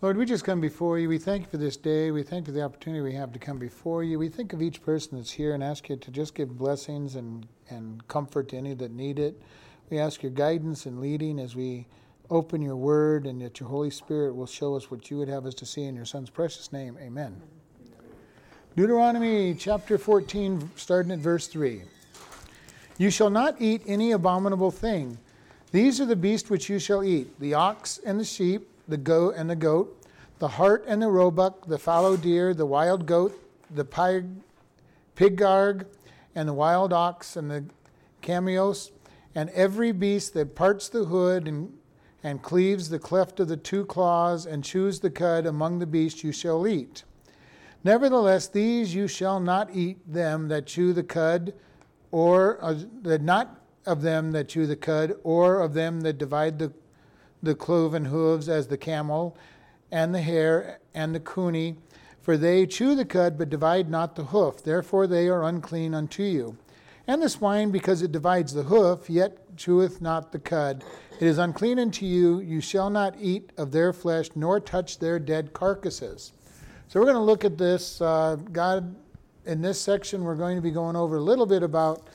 Lord, we just come before you. We thank you for this day. We thank you for the opportunity we have to come before you. We think of each person that's here and ask you to just give blessings and, and comfort to any that need it. We ask your guidance and leading as we open your word and that your Holy Spirit will show us what you would have us to see in your Son's precious name. Amen. Deuteronomy chapter 14, starting at verse 3. You shall not eat any abominable thing. These are the beasts which you shall eat the ox and the sheep, the goat and the goat, the hart and the roebuck, the fallow deer, the wild goat, the pig, pygarg, and the wild ox, and the chamois, and every beast that parts the hood and, and cleaves the cleft of the two claws and chews the cud among the beasts you shall eat. Nevertheless, these you shall not eat them that chew the cud, or uh, that not of them that chew the cud, or of them that divide the, the cloven hooves as the camel, and the hare, and the coney. For they chew the cud, but divide not the hoof. Therefore they are unclean unto you. And the swine, because it divides the hoof, yet cheweth not the cud. It is unclean unto you. You shall not eat of their flesh, nor touch their dead carcasses. So we're going to look at this. Uh, God, in this section, we're going to be going over a little bit about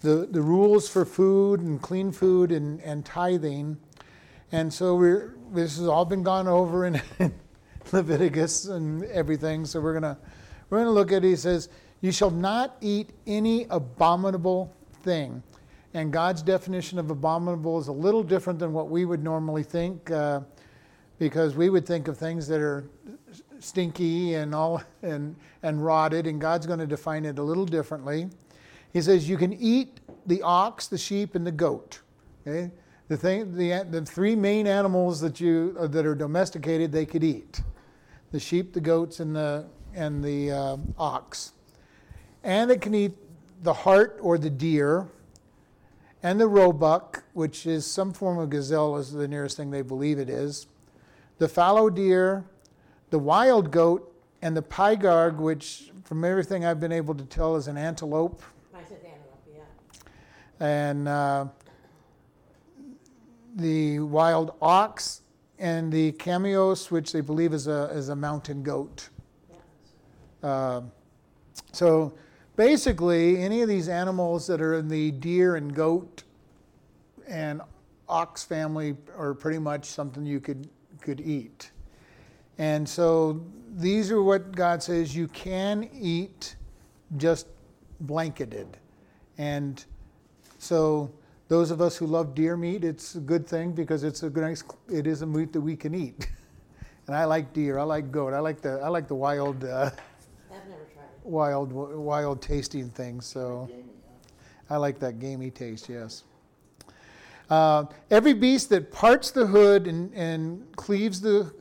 the, the rules for food and clean food and, and tithing. And so we're, this has all been gone over in Leviticus and everything. So we're gonna we're gonna look at. It. He says, "You shall not eat any abominable thing." And God's definition of abominable is a little different than what we would normally think, uh, because we would think of things that are stinky and all and and rotted, and God's going to define it a little differently. He says you can eat the ox, the sheep, and the goat. Okay? The, thing, the, the three main animals that, you, uh, that are domesticated, they could eat the sheep, the goats, and the, and the uh, ox. And it can eat the hart or the deer, and the roebuck, which is some form of gazelle, is the nearest thing they believe it is, the fallow deer, the wild goat, and the pygarg, which, from everything I've been able to tell, is an antelope I said antelope, yeah. and uh, the wild ox and the chamois, which they believe is a, is a mountain goat. Uh, so basically, any of these animals that are in the deer and goat and ox family are pretty much something you could, could eat. And so these are what God says you can eat just blanketed. And so those of us who love deer meat, it's a good thing because it's a nice, it is a meat that we can eat. and I like deer. I like goat. I like the I like the wild. Uh, wild, wild tasting things. So I like that gamey taste. Yes. Uh, every beast that parts the hood and, and cleaves the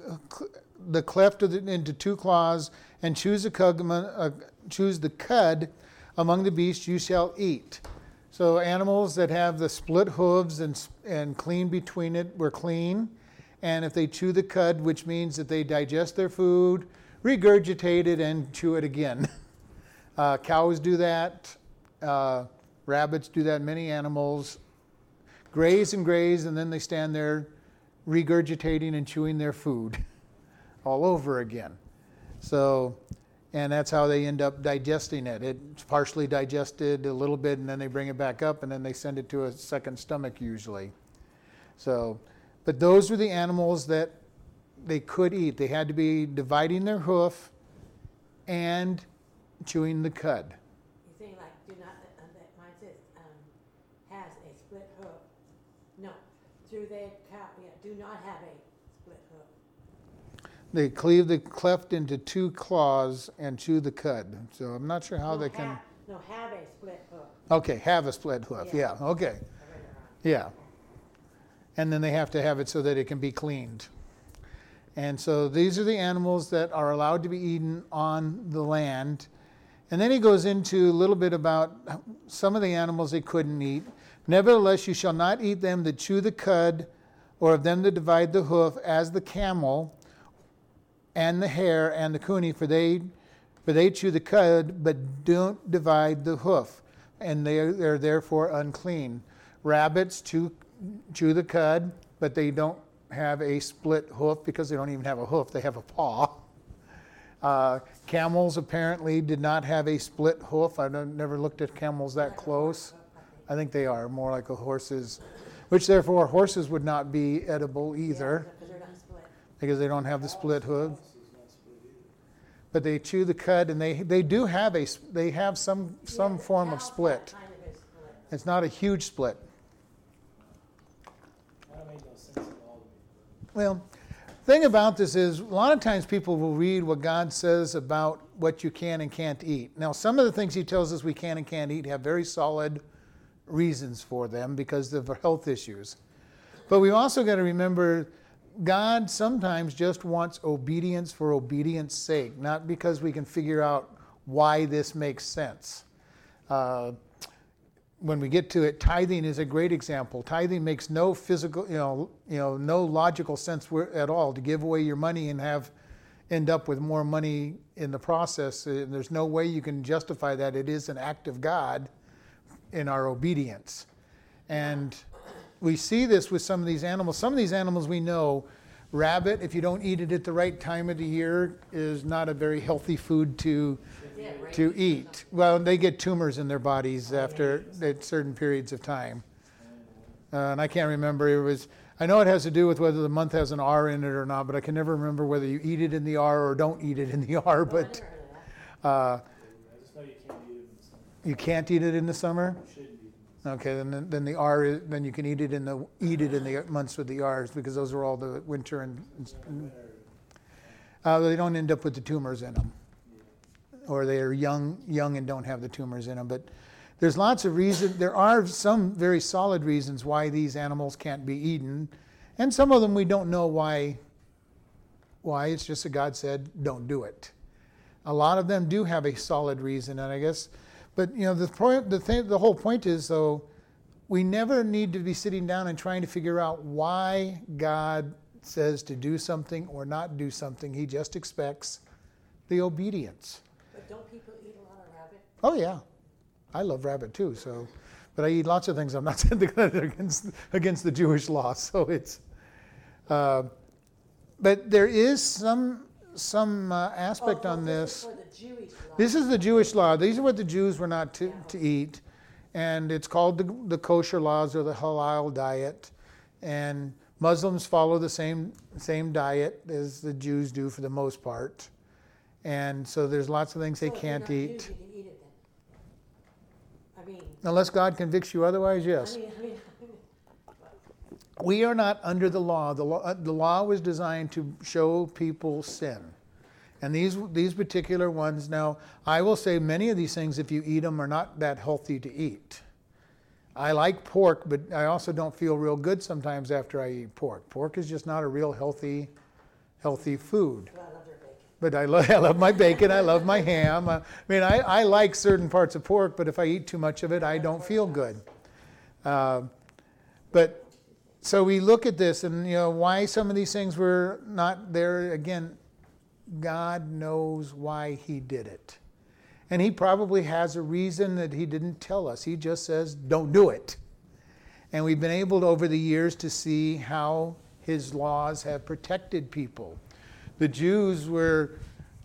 the cleft the, into two claws and chews cud, uh, chews the cud among the beasts you shall eat. So animals that have the split hooves and, and clean between it were clean. And if they chew the cud, which means that they digest their food, regurgitate it, and chew it again. Uh, cows do that. Uh, rabbits do that. Many animals graze and graze, and then they stand there regurgitating and chewing their food all over again. So and that's how they end up digesting it. It's partially digested a little bit, and then they bring it back up, and then they send it to a second stomach usually. So, but those were the animals that they could eat. They had to be dividing their hoof and chewing the cud. You saying like do not uh, that mine says um, has a split hoof. No, through their cow, yeah, do not have a they cleave the cleft into two claws and chew the cud. So I'm not sure how no, they can. Have, no, have a split hoof. Okay, have a split hoof. Yeah, yeah. okay. Yeah. And then they have to have it so that it can be cleaned. And so these are the animals that are allowed to be eaten on the land. And then he goes into a little bit about some of the animals they couldn't eat. Nevertheless, you shall not eat them that chew the cud, or of them that divide the hoof, as the camel, and the hare and the coney, for they, for they chew the cud, but don't divide the hoof, and they are, they're therefore unclean. Rabbits chew, chew the cud, but they don't have a split hoof because they don't even have a hoof, they have a paw. Uh, camels apparently did not have a split hoof. I've never looked at camels that close. I think they are more like a horse's, which therefore horses would not be edible either Because they're not split. Because they don't have the split hoof. But they chew the cud and they, they do have a they have some, some Yeah, form of split. Kind of split. It's not a huge split. That made no sense at all to me. Well, thing about this is a lot of times people will read what God says about what you can and can't eat. Now, some of the things He tells us we can and can't eat have very solid reasons for them because of health issues. But we also got to remember God sometimes just wants obedience for obedience sake, not because we can figure out why this makes sense. Uh, when we get to it, tithing is a great example. Tithing makes no physical, you know, you know, no logical sense at all to give away your money and have end up with more money in the process. Uh, There's no way you can justify that. It is an act of God in our obedience, and we see this with some of these animals. Some of these animals we know, rabbit, if you don't eat it at the right time of the year, is not a very healthy food to Yeah, right. to eat. Well, they get tumors in their bodies after at certain periods of time. Uh, and I can't remember. It was. I know it has to do with whether the month has an R in it or not, but I can never remember whether you eat it in the R or don't eat it in the R. I But never heard of that. uh, I just know you can't eat it in the summer. Okay, then then the R is, then you can eat it in the eat it in the months with the R's because those are all the winter and, summer. uh, they don't end up with the tumors in them. or they are young, young and don't have the tumors in them. But there's lots of reasons. There are some very solid reasons why these animals can't be eaten, and some of them we don't know why. Why it's just that God said don't do it. A lot of them do have a solid reason, and I guess, but you know the point, the thing, the whole point is though, we never need to be sitting down and trying to figure out why God says to do something or not do something. He just expects the obedience. But don't people eat a lot of rabbit? Oh yeah, I love rabbit too. So, but I eat lots of things. I'm not saying against against the Jewish law. So it's, uh, but there is some some uh, aspect Oh, oh, on this. this. is the Jewish law. This is the Jewish law. These are what the Jews were not to, to eat, and it's called the, the kosher laws or the halal diet. And Muslims follow the same same diet as the Jews do for the most part. And so there's lots of things they So you're can't not Jews, eat. You can eat it then. I mean, Unless God convicts you otherwise, yes. I mean, I mean, We are not under the law. The law, the law was designed to show people sin. And these, these particular ones, now, I will say many of these things, if you eat them, are not that healthy to eat. I like pork, but I also don't feel real good sometimes after I eat pork. Pork is just not a real healthy, healthy food. well, I love bacon. But I love, I love my bacon, I love my ham. I mean, I, I like certain parts of pork, but if I eat too much of it, I don't feel good. Uh, but so we look at this and, you know, why some of these things were not there. Again, God knows why He did it. And He probably has a reason that He didn't tell us. He just says, don't do it. And we've been able over the years to see how His laws have protected people. The Jews were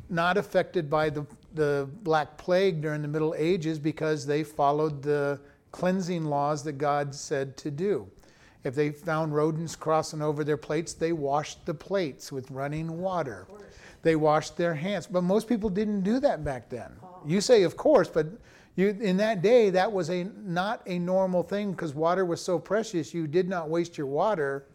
not affected by the, the Black Plague during the Middle Ages because they followed the cleansing laws that God said to do. If they found rodents crossing over their plates, they washed the plates with running water. They washed their hands. But most people didn't do that back then. You say, of course, but you, in that day, that was a, not a normal thing because water was so precious. You did not waste your water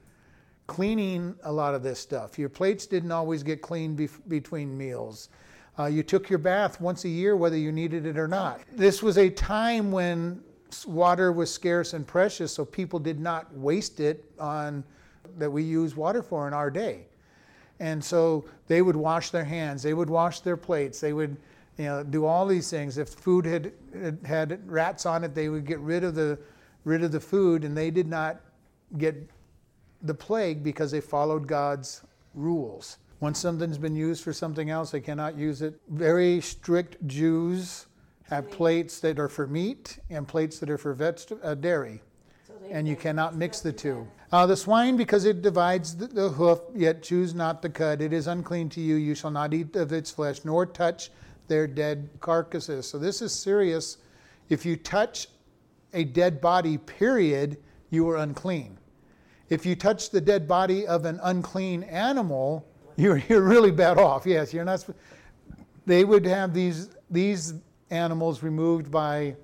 cleaning a lot of this stuff. Your plates didn't always get cleaned bef- between meals. Uh, you took your bath once a year, whether you needed it or not. This was a time when water was scarce and precious, so people did not waste it on that we use water for in our day. And so they would wash their hands, they would wash their plates, they would you know, do all these things. If food had had rats on it, they would get rid of the rid of the food, and they did not get the plague because they followed God's rules. Once something's been used for something else, they cannot use it. Very strict Jews have plates that are for meat and plates that are for veget- uh, dairy. So and you cannot mix the two. Uh, the swine, because it divides the, the hoof, yet choose not the cut. It is unclean to you. You shall not eat of its flesh, nor touch their dead carcasses. So this is serious. If you touch a dead body, period, you are unclean. If you touch the dead body of an unclean animal, you're, you're really bad off. Yes, you're not. They would have these these animals removed by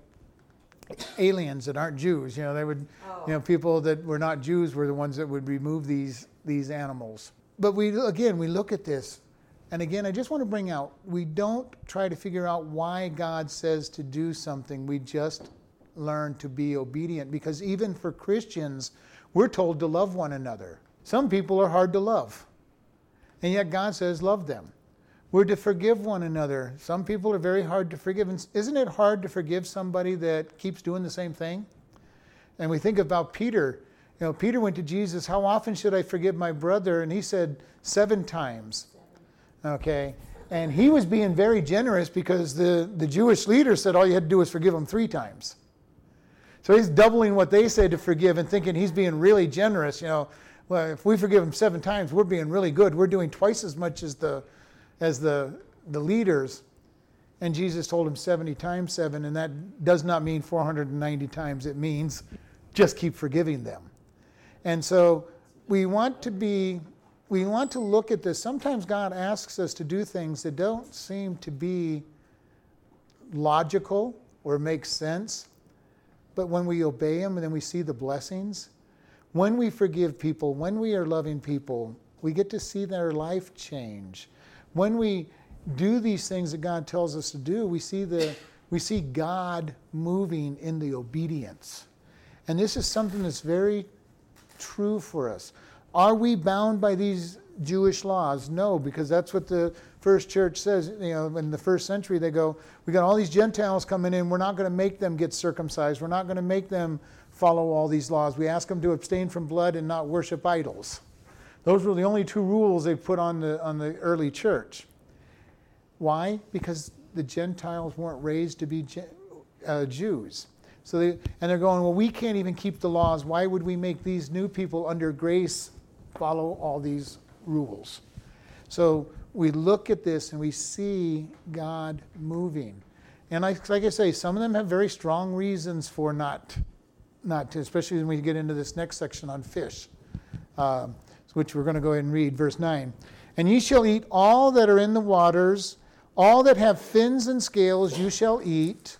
aliens that aren't Jews. You know, they would, you know, oh. people that were not Jews were the ones that would remove these these animals. But we again, we look at this, and again, I just want to bring out: we don't try to figure out why God says to do something. We just learn to be obedient because even for Christians, we're told to love one another. Some people are hard to love, and yet God says, love them. We're to forgive one another. Some people are very hard to forgive. And isn't it hard to forgive somebody that keeps doing the same thing? And we think about Peter. You know, Peter went to Jesus, How often should I forgive my brother? And he said, Seven times. Okay. And he was being very generous because the, the Jewish leader said all you had to do was forgive him three times. So he's doubling what they say to forgive and thinking he's being really generous. You know, well, if we forgive him seven times, we're being really good. We're doing twice as much as the as the the leaders. And Jesus told him 70 times 7, and that does not mean 490 times. It means just keep forgiving them. And so we want to be we want to look at this. Sometimes God asks us to do things that don't seem to be logical or make sense. But when we obey Him and then we see the blessings, when we forgive people, when we are loving people, we get to see their life change. When we do these things that God tells us to do, we see the we see God moving in the obedience. And this is something that's very true for us. Are we bound by these Jewish laws? No, because that's what the first church says. You know, in the first century, they go, "We got all these Gentiles coming in. We're not going to make them get circumcised. We're not going to make them follow all these laws. We ask them to abstain from blood and not worship idols." Those were the only two rules they put on the on the early church. Why? Because the Gentiles weren't raised to be uh, Jews. So they, and they're going, well, we can't even keep the laws. Why would we make these new people under grace follow all these rules? So we look at this and we see God moving. And I, like I say, some of them have very strong reasons for not, not to, especially when we get into this next section on fish, uh, which we're going to go ahead and read, verse 9. And ye shall eat all that are in the waters, all that have fins and scales you shall eat.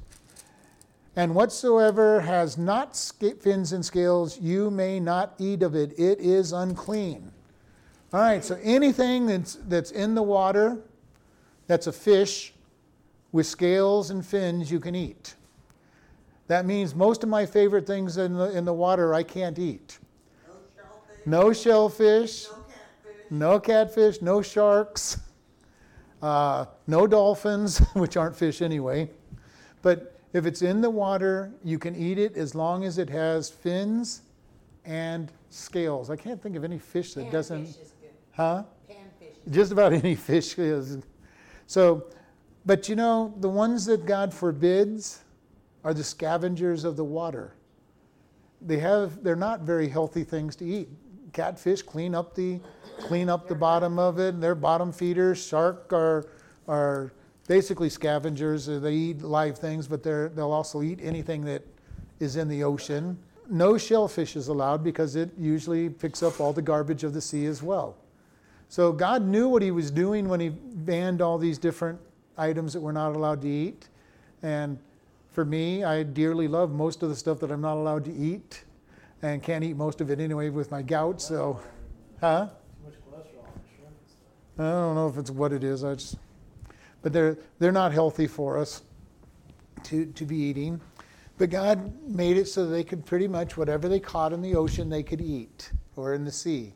And whatsoever has not fins and scales, you may not eat of it. It is unclean. All right, so anything that's, that's in the water, that's a fish with scales and fins, you can eat. That means most of my favorite things in the, in the water I can't eat. No shellfish, No catfish, no sharks, uh, no dolphins, which aren't fish anyway. But if it's in the water, you can eat it as long as it has fins and scales. I can't think of any fish that doesn't. Good. Huh? Panfish. Just about any fish is. So, but you know, the ones that God forbids are the scavengers of the water. They have, they're not very healthy things to eat. Catfish clean up the, clean up the bottom of it. They're bottom feeders. Shark are, are basically scavengers. Uh, They eat live things, but they're, they'll also eat anything that is in the ocean. No shellfish is allowed because it usually picks up all the garbage of the sea as well. So God knew what He was doing when He banned all these different items that we're not allowed to eat. And for me, I dearly love most of the stuff that I'm not allowed to eat and can't eat most of it anyway with my gout. So, huh? Too much cholesterol in shrimp and stuff. I don't know if it's what it is. I just, but they're they're not healthy for us to to be eating. But God made it so they could pretty much whatever they caught in the ocean they could eat or in the sea.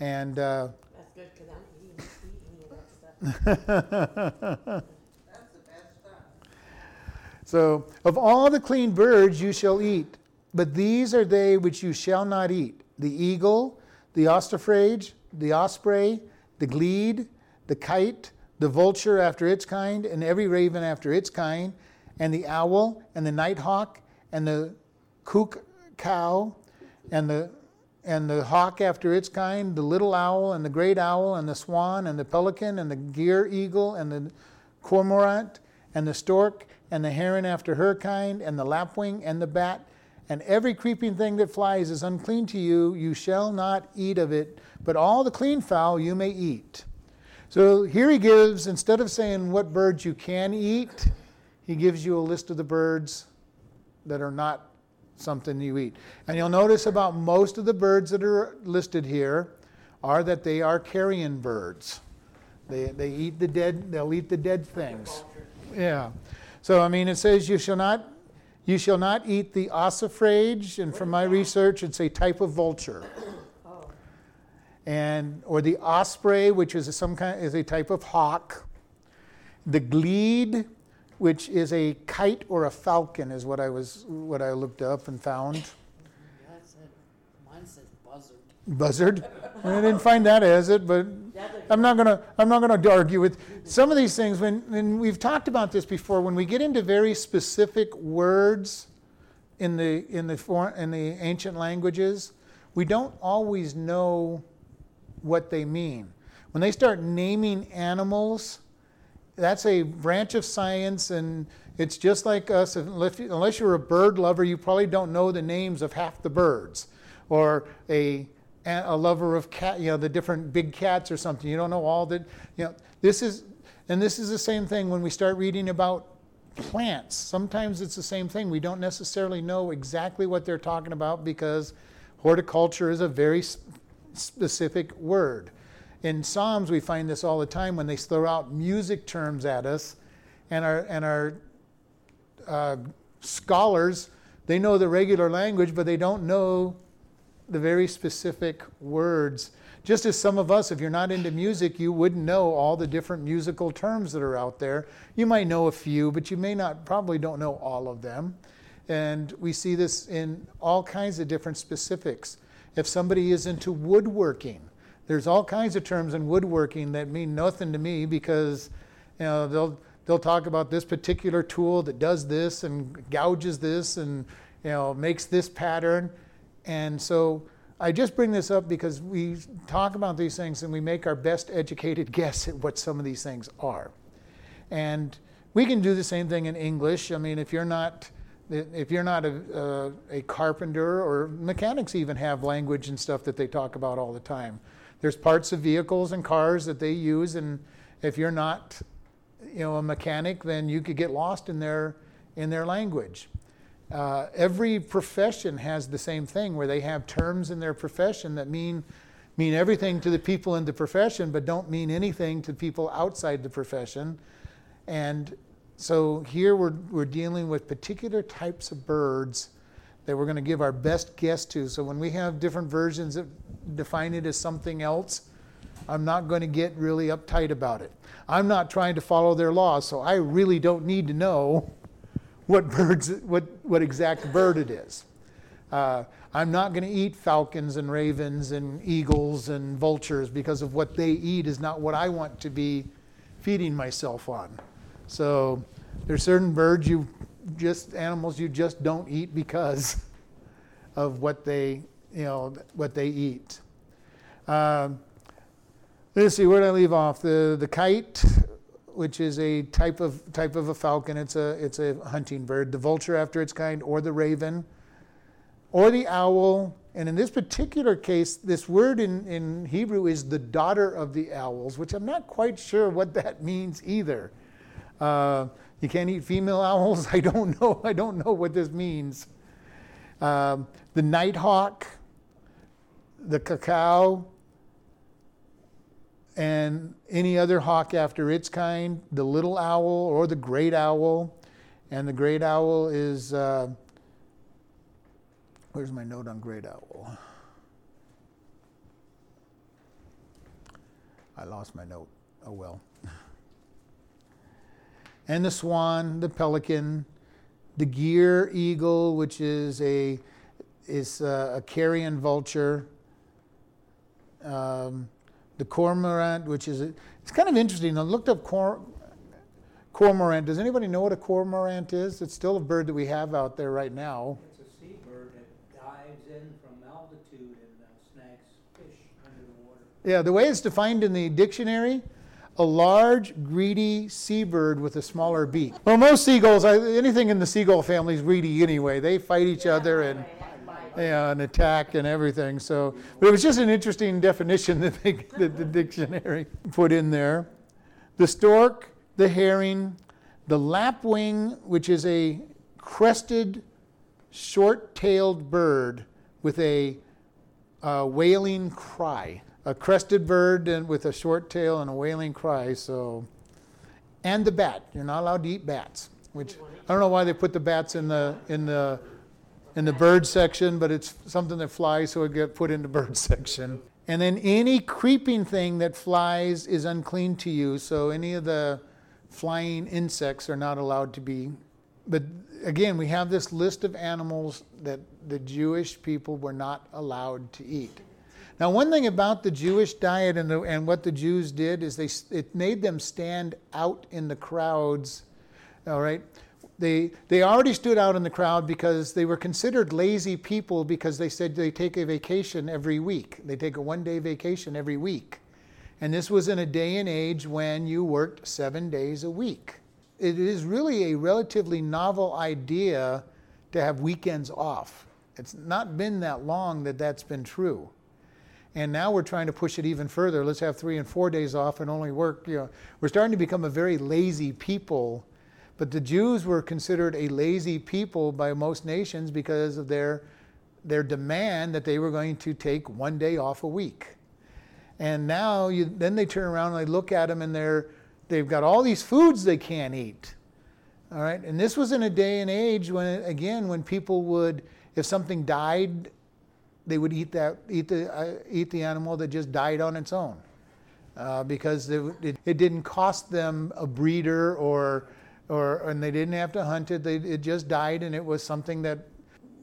And uh, That's good, because I'm eating, eating that stuff. that's the best stuff. So, of all the clean birds you shall eat, but these are they which you shall not eat the eagle, the ostrich, the osprey, the glede, the kite, the vulture after its kind, and every raven after its kind, and the owl, and the nighthawk, and the cuc- cow, and the and the hawk after its kind, the little owl and the great owl and the swan and the pelican and the gier eagle and the cormorant and the stork and the heron after her kind and the lapwing and the bat and every creeping thing that flies is unclean to you. You shall not eat of it, but all the clean fowl you may eat. So here he gives, instead of saying what birds you can eat, he gives you a list of the birds that are not something you eat. And you'll notice about most of the birds that are listed here are that they are carrion birds. They, they eat the dead, they'll eat the dead things. Yeah. So I mean it says you shall not you shall not eat the ossifrage, and from my research it's a type of vulture. Oh, And or the osprey, which is some kind is a type of hawk. The glede, which is a kite or a falcon, is what I was what I looked up and found. Yeah, said, mine says buzzard. Buzzard. I didn't find that as it, but a, I'm not gonna I'm not gonna argue with some of these things. When and we've talked about this before, when we get into very specific words in the in the for, in the ancient languages, we don't always know what they mean. When they start naming animals, that's a branch of science, and it's just like us. Unless you're a bird lover, you probably don't know the names of half the birds, or a a lover of cat, you know, the different big cats or something. You don't know all that. You know, this is, and this is the same thing when we start reading about plants. Sometimes it's the same thing. We don't necessarily know exactly what they're talking about because horticulture is a very specific word. In Psalms, we find this all the time when they throw out music terms at us, and our and our uh, scholars they know the regular language, but they don't know the very specific words. Just as some of us, if you're not into music, you wouldn't know all the different musical terms that are out there. You might know a few, but you may not, probably don't know all of them. And we see this in all kinds of different specifics. If somebody is into woodworking, there's all kinds of terms in woodworking that mean nothing to me because you know they'll they'll talk about this particular tool that does this and gouges this and you know makes this pattern and so I just bring this up because we talk about these things and we make our best educated guess at what some of these things are. And we can do the same thing in English. I mean, if you're not if you're not a, a, a carpenter or mechanics even have language and stuff that they talk about all the time. There's parts of vehicles and cars that they use, and if you're not, you know, a mechanic, then you could get lost in their in their language. Uh, every profession has the same thing where they have terms in their profession that mean mean everything to the people in the profession but don't mean anything to people outside the profession. And so here we're, we're dealing with particular types of birds that we're going to give our best guess to. So when we have different versions that define it as something else i'm not going to get really uptight about it. I'm not trying to follow their laws so i really don't need to know what birds, what, what exact bird it is. Uh, I'm not going to eat falcons and ravens and eagles and vultures because of what they eat is not what I want to be feeding myself on. So there's certain birds you just animals you just don't eat because of what they you know what they eat. Um, let's see where did I leave off the the kite which is a type of type of a falcon. It's a it's a hunting bird. The vulture after its kind, or the raven, or the owl. And in this particular case, this word in, in Hebrew is the daughter of the owls, which I'm not quite sure what that means either. Uh, you can't eat female owls. I don't know. I don't know what this means. Um, the nighthawk, the cuckow, and any other hawk after its kind, the little owl or the great owl. And the great owl is, uh, where's my note on great owl? I lost my note. Oh well. And the swan, the pelican, the gier eagle, which is a is a, a carrion vulture. Um, the cormorant, which is a, it's kind of interesting. I looked up cor, cormorant. Does anybody know what a cormorant is? It's still a bird that we have out there right now. It's a seabird that dives in from altitude and uh, snags fish under the water. Yeah, the way it's defined in the dictionary, a large, greedy seabird with a smaller beak. Well, most seagulls, anything in the seagull family is greedy anyway. They fight each other and, yeah, and attack and everything. So, but it was just an interesting definition that, they, that the dictionary put in there. The stork, the heron, the lapwing, which is a crested, short-tailed bird with a wailing cry. A crested bird and with a short tail and a wailing cry. So, and the bat. You're not allowed to eat bats. Which I don't know why they put the bats in the in the in the bird section, but it's something that flies, so it get put in the bird section. And then any creeping thing that flies is unclean to you. So any of the flying insects are not allowed to be. But again, we have this list of animals that the Jewish people were not allowed to eat. Now, one thing about the Jewish diet and, the, and what the Jews did is they, it made them stand out in the crowds. All right, they they already stood out in the crowd because they were considered lazy people because they said they take a vacation every week. They take a one day vacation every week, and this was in a day and age when you worked seven days a week. It is really a relatively novel idea to have weekends off. It's not been that long that that's been true. And now we're trying to push it even further. Let's have three and four days off and only work. You know, we're starting to become a very lazy people. But the Jews were considered a lazy people by most nations because of their their demand that they were going to take one day off a week. And now you, then they turn around and they look at them and they're they've got all these foods they can't eat. All right, and this was in a day and age when again when people would if something died they would eat that eat the uh, eat the animal that just died on its own uh, because it, it, it, didn't cost them a breeder or or and they didn't have to hunt it they, it just died and it was something that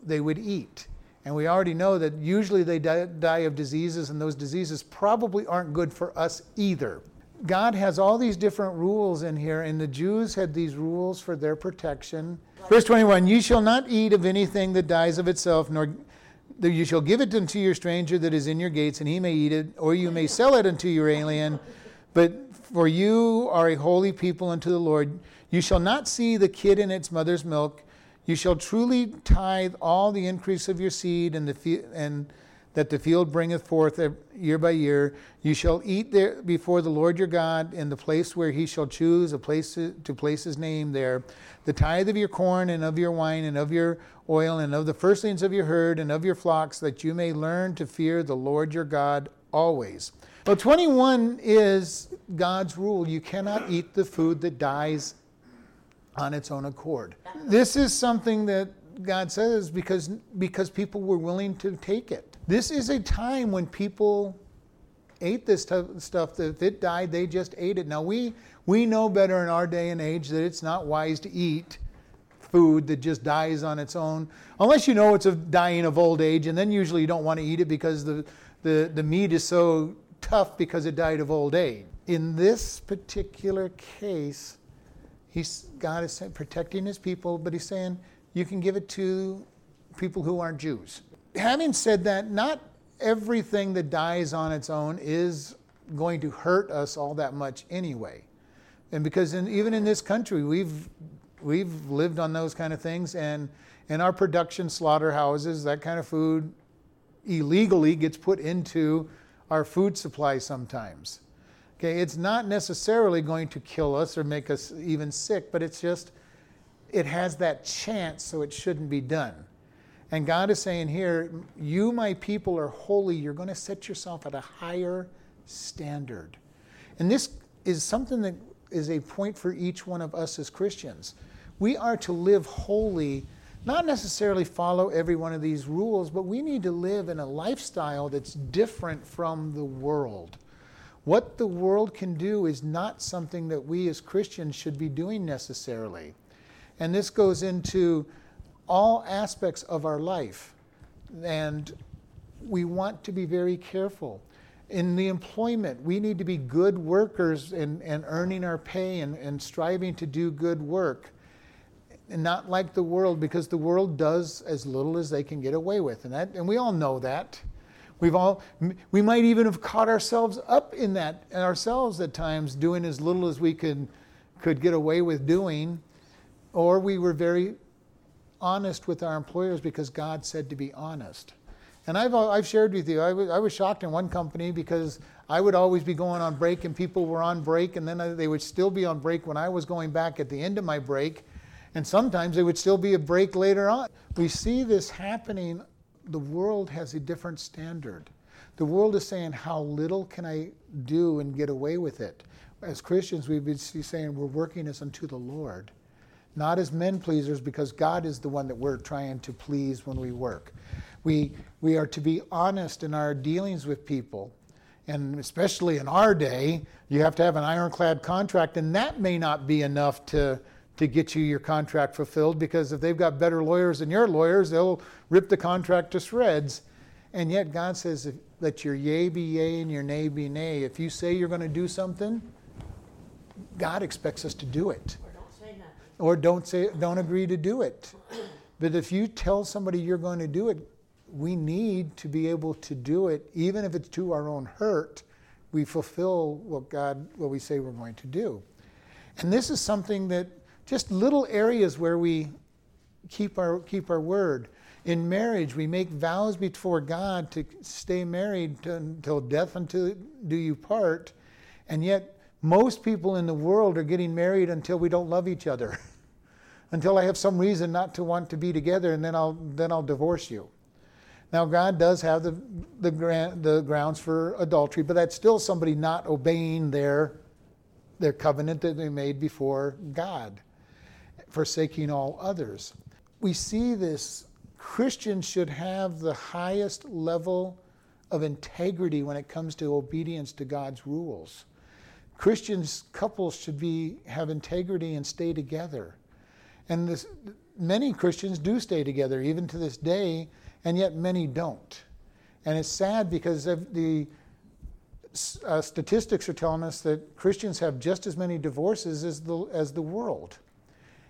they would eat and we already know that usually they die, die of diseases and those diseases probably aren't good for us either God has all these different rules in here, and the Jews had these rules for their protection. Verse 21 You shall not eat of anything that dies of itself, nor you shall give it unto your stranger that is in your gates, and he may eat it, or you may sell it unto your alien. But for you are a holy people unto the Lord. You shall not see the kid in its mother's milk. You shall truly tithe all the increase of your seed, and the and that the field bringeth forth year by year. You shall eat there before the Lord your God in the place where he shall choose a place to, to place his name there. The tithe of your corn and of your wine and of your oil and of the firstlings of your herd and of your flocks, that you may learn to fear the Lord your God always. Well, 21 is God's rule. You cannot eat the food that dies on its own accord. This is something that God says because, because people were willing to take it. This is a time when people ate this stuff that if it died, they just ate it. Now, we, we know better in our day and age that it's not wise to eat food that just dies on its own, unless you know it's dying of old age, and then usually you don't want to eat it because the, the, the meat is so tough because it died of old age. In this particular case, he's, God is protecting his people, but he's saying you can give it to people who aren't Jews having said that, not everything that dies on its own is going to hurt us all that much anyway. And because in, even in this country, we've we've lived on those kind of things, and in our production slaughterhouses, that kind of food illegally gets put into our food supply sometimes. Okay, it's not necessarily going to kill us or make us even sick, but it's just it has that chance, so it shouldn't be done. And God is saying here, you, my people, are holy. You're going to set yourself at a higher standard. And this is something that is a point for each one of us as Christians. We are to live holy, not necessarily follow every one of these rules, but we need to live in a lifestyle that's different from the world. What the world can do is not something that we as Christians should be doing necessarily. And this goes into all aspects of our life. And we want to be very careful. In the employment, we need to be good workers and, and earning our pay and, and striving to do good work. and not like the world because the world does as little as they can get away with and that and we all know that we've all we might even have caught ourselves up in that ourselves at times doing as little as we could could get away with doing or we were very honest with our employers because God said to be honest and I've, I've shared with you, I was, I was shocked in one company because I would always be going on break and people were on break, and then they would still be on break when I was going back at the end of my break. And sometimes there would still be a break later on. We see this happening. The world has a different standard. The world is saying, How little can I do and get away with it? As Christians, we've been saying, We're working as unto the Lord, not as men pleasers, because God is the one that we're trying to please when we work. We, we are to be honest in our dealings with people. And especially in our day, you have to have an ironclad contract, and that may not be enough to, to get you your contract fulfilled because if they've got better lawyers than your lawyers, they'll rip the contract to shreds. And yet, God says, let your yea be yea and your nay be nay. If you say you're going to do something, God expects us to do it. Or don't say nothing. Or don't say don't agree to do it. But if you tell somebody you're going to do it, we need to be able to do it, even if it's to our own hurt. We fulfill what God, what we say we're going to do. And this is something that just little areas where we keep our, keep our word. In marriage, we make vows before God to stay married until death until do you part. And yet, most people in the world are getting married until we don't love each other, until I have some reason not to want to be together, and then I'll, then I'll divorce you. Now, God does have the, the, the grounds for adultery, but that's still somebody not obeying their, their covenant that they made before God, forsaking all others. We see this. Christians should have the highest level of integrity when it comes to obedience to God's rules. Christians, couples should be, have integrity and stay together. And this, many Christians do stay together, even to this day and yet many don't. And it's sad because the uh, statistics are telling us that Christians have just as many divorces as the, as the world.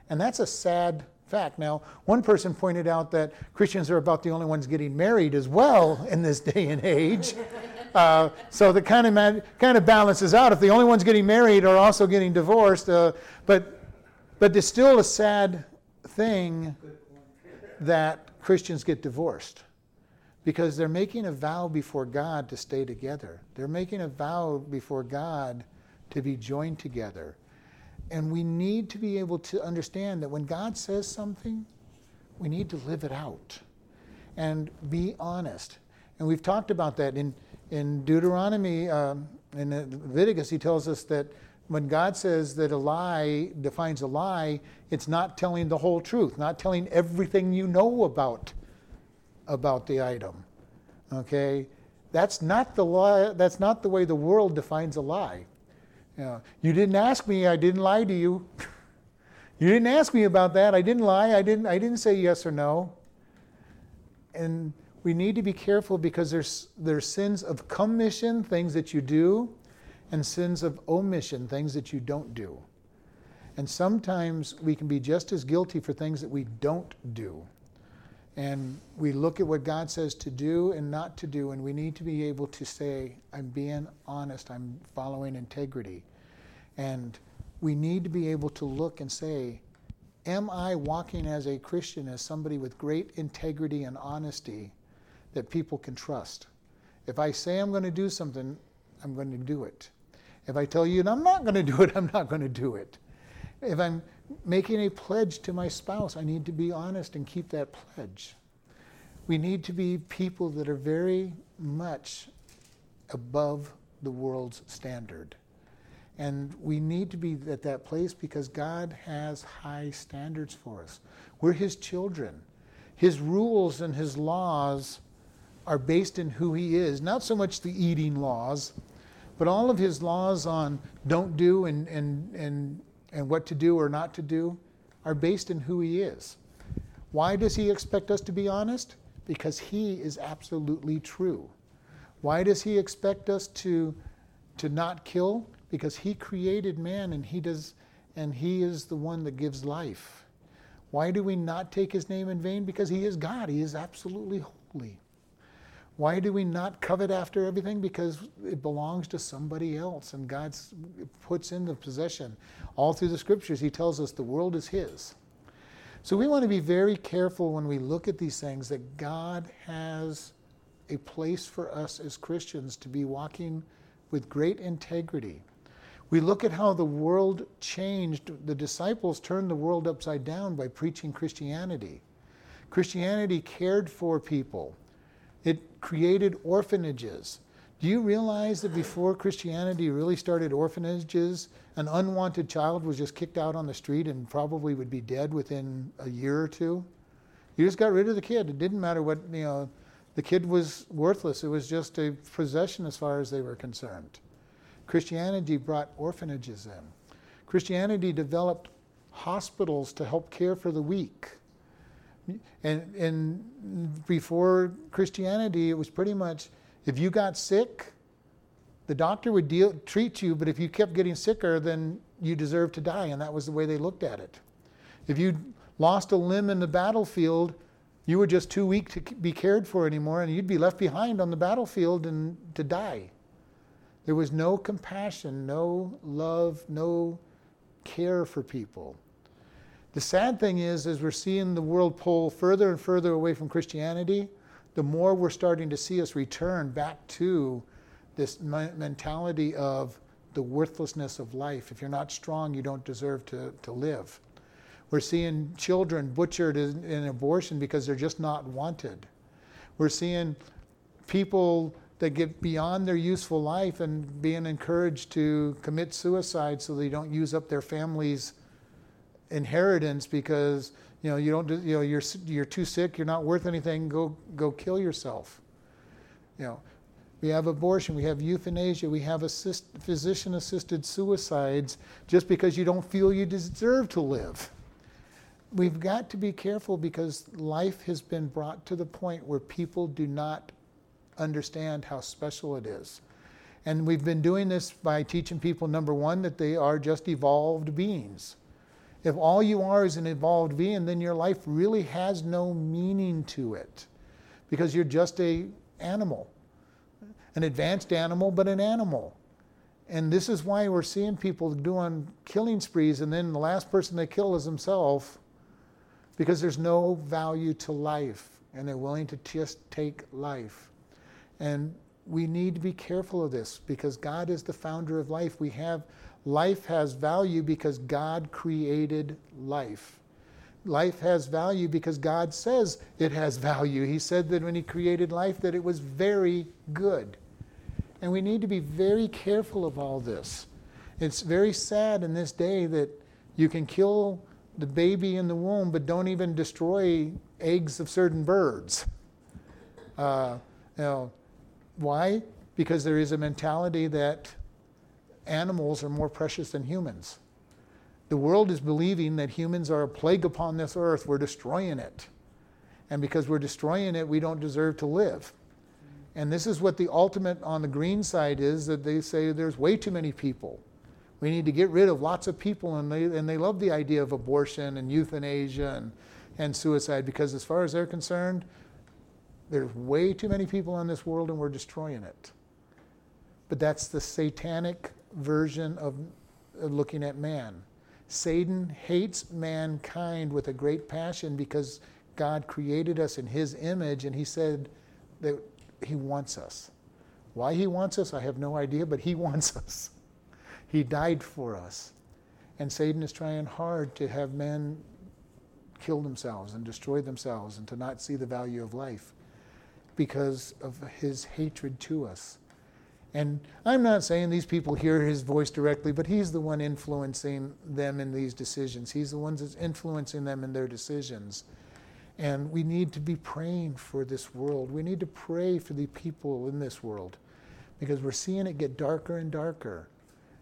And that's a sad fact. Now, one person pointed out that Christians are about the only ones getting married as well in this day and age. Uh, so that kind of kind of balances out. If the only ones getting married are also getting divorced, uh, but but it's still a sad thing that Christians get divorced because they're making a vow before God to stay together. They're making a vow before God to be joined together. And we need to be able to understand that when God says something, we need to live it out and be honest. And we've talked about that in, in Deuteronomy, um, in Leviticus, he tells us that when God says that a lie defines a lie, it's not telling the whole truth, not telling everything you know about about the item. Okay? That's not the lie, that's not the way the world defines a lie. Know, you didn't ask me, I didn't lie to you. you didn't ask me about that, I didn't lie, I didn't I didn't say yes or no. And we need to be careful because there's there's sins of commission, things that you do, and sins of omission, things that you don't do. And sometimes we can be just as guilty for things that we don't do. And we look at what God says to do and not to do, and we need to be able to say, I'm being honest, I'm following integrity. And we need to be able to look and say, Am I walking as a Christian, as somebody with great integrity and honesty that people can trust? If I say I'm going to do something, I'm going to do it. If I tell you I'm not going to do it, I'm not going to do it. If I'm making a pledge to my spouse, I need to be honest and keep that pledge. We need to be people that are very much above the world's standard. And we need to be at that place because God has high standards for us. We're His children. His rules and His laws are based in who He is, not so much the eating laws, but all of his laws on don't do and, and, and, and what to do or not to do are based in who he is. Why does he expect us to be honest? Because he is absolutely true. Why does he expect us to, to not kill? Because he created man and he does and he is the one that gives life. Why do we not take his name in vain? Because he is God, he is absolutely holy. Why do we not covet after everything? Because it belongs to somebody else and God puts in the possession. All through the scriptures, he tells us the world is his. So we want to be very careful when we look at these things that God has a place for us as Christians to be walking with great integrity. We look at how the world changed. The disciples turned the world upside down by preaching Christianity. Christianity cared for people. Created orphanages. Do you realize that before Christianity really started orphanages, an unwanted child was just kicked out on the street and probably would be dead within a year or two? You just got rid of the kid. It didn't matter what, you know, the kid was worthless. It was just a possession as far as they were concerned. Christianity brought orphanages in. Christianity developed hospitals to help care for the weak. And, and before Christianity, it was pretty much if you got sick, the doctor would deal, treat you, but if you kept getting sicker, then you deserved to die, and that was the way they looked at it. If you lost a limb in the battlefield, you were just too weak to be cared for anymore, and you'd be left behind on the battlefield and to die. There was no compassion, no love, no care for people. The sad thing is, as we're seeing the world pull further and further away from Christianity, the more we're starting to see us return back to this mentality of the worthlessness of life. If you're not strong, you don't deserve to, to live. We're seeing children butchered in, in abortion because they're just not wanted. We're seeing people that get beyond their useful life and being encouraged to commit suicide so they don't use up their family's inheritance because you know you don't you know you're you're too sick you're not worth anything go go kill yourself. You know we have abortion we have euthanasia we have assist, physician assisted suicides just because you don't feel you deserve to live. We've got to be careful because life has been brought to the point where people do not understand how special it is. And we've been doing this by teaching people number one that they are just evolved beings if all you are is an evolved being, then your life really has no meaning to it because you're just a animal, an advanced animal, but an animal. And this is why we're seeing people doing killing sprees, and then the last person they kill is themselves because there's no value to life and they're willing to just take life. And we need to be careful of this because God is the founder of life. We have Life has value because God created life. Life has value because God says it has value. He said that when he created life that it was very good. And we need to be very careful of all this. It's very sad in this day that you can kill the baby in the womb but don't even destroy eggs of certain birds. Uh, you know, why? Because there is a mentality that animals are more precious than humans. The world is believing that humans are a plague upon this earth. We're destroying it. And because we're destroying it, we don't deserve to live. And this is what the ultimate on the green side is that they say there's way too many people. We need to get rid of lots of people. And they, and they love the idea of abortion and euthanasia and, and suicide because, as far as they're concerned, there's way too many people in this world and we're destroying it. But that's the satanic version of uh, looking at man. Satan hates mankind with a great passion because God created us in his image and he said that he wants us. Why he wants us, I have no idea, but he wants us. He died for us. And Satan is trying hard to have men kill themselves and destroy themselves and to not see the value of life because of his hatred to us. And I'm not saying these people hear his voice directly, but he's the one influencing them in these decisions. He's the one that's influencing them in their decisions. And we need to be praying for this world. We need to pray for the people in this world because we're seeing it get darker and darker.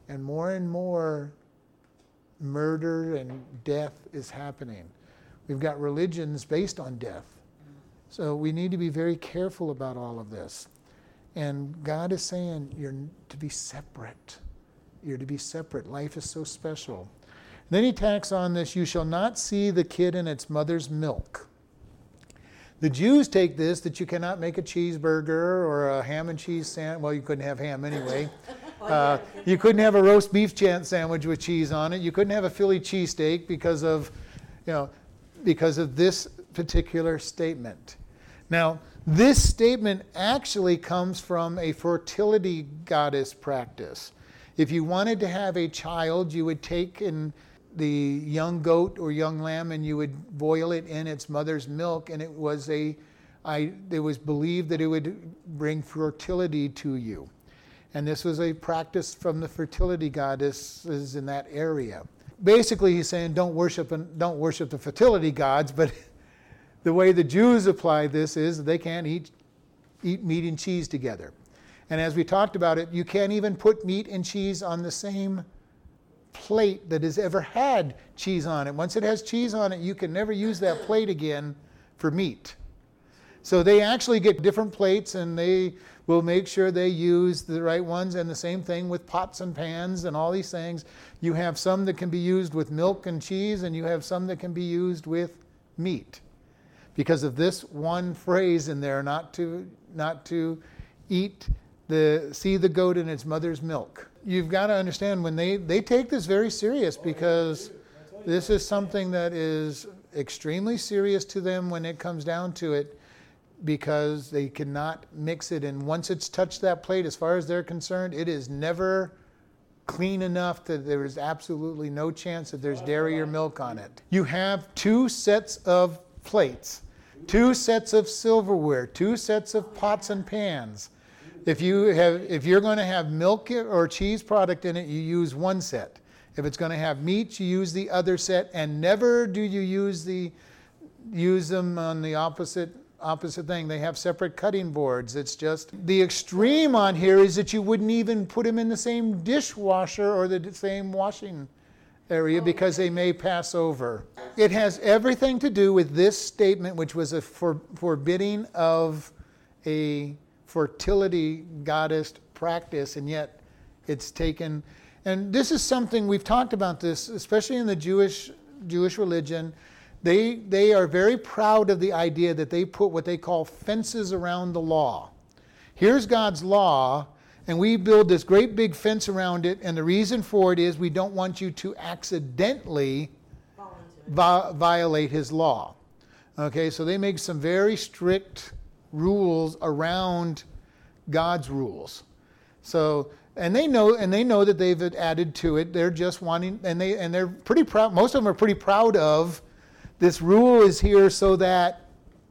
And more and more murder and death is happening. We've got religions based on death. So we need to be very careful about all of this. And God is saying you're to be separate. You're to be separate. Life is so special. then he tacks on this you shall not see the kid in its mother's milk. The Jews take this that you cannot make a cheeseburger or a ham and cheese sandwich. Well, you couldn't have ham anyway. Uh, you couldn't have a roast beef chant sandwich with cheese on it. You couldn't have a Philly cheesesteak because of, you know, because of this particular statement. Now, this statement actually comes from a fertility goddess practice. If you wanted to have a child, you would take in the young goat or young lamb and you would boil it in its mother's milk, and it was a, I, it was believed that it would bring fertility to you. And this was a practice from the fertility goddesses in that area. Basically, he's saying don't worship don't worship the fertility gods, but the way the Jews apply this is they can't eat eat meat and cheese together. And as we talked about it, you can't even put meat and cheese on the same plate that has ever had cheese on it. Once it has cheese on it, you can never use that plate again for meat. So they actually get different plates and they will make sure they use the right ones. And the same thing with pots and pans and all these things. You have some that can be used with milk and cheese, and you have some that can be used with meat. Because of this one phrase in there, not to, not to eat the, see the goat in its mother's milk. You've got to understand when they, they take this very serious because this is something that is extremely serious to them when it comes down to it because they cannot mix it. And once it's touched that plate, as far as they're concerned, it is never clean enough that there is absolutely no chance that there's dairy or milk on it. You have two sets of plates, two sets of silverware, two sets of pots and pans. If you have if you're going to have milk or cheese product in it, you use one set. If it's going to have meat, you use the other set and never do you use the use them on the opposite opposite thing. They have separate cutting boards. It's just the extreme on here is that you wouldn't even put them in the same dishwasher or the same washing area because they may pass over. It has everything to do with this statement, which was a for, forbidding of a fertility goddess practice, and yet it's taken. And this is something we've talked about this, especially in the Jewish Jewish religion. They, they are very proud of the idea that they put what they call fences around the law. Here's God's law, and we build this great big fence around it, and the reason for it is we don't want you to accidentally fall into it. vi- violate his law. Okay, so they make some very strict rules around God's rules. So, and they know, and they know that they've added to it. They're just wanting, and they and they're pretty proud. Most of them are pretty proud of this rule is here so that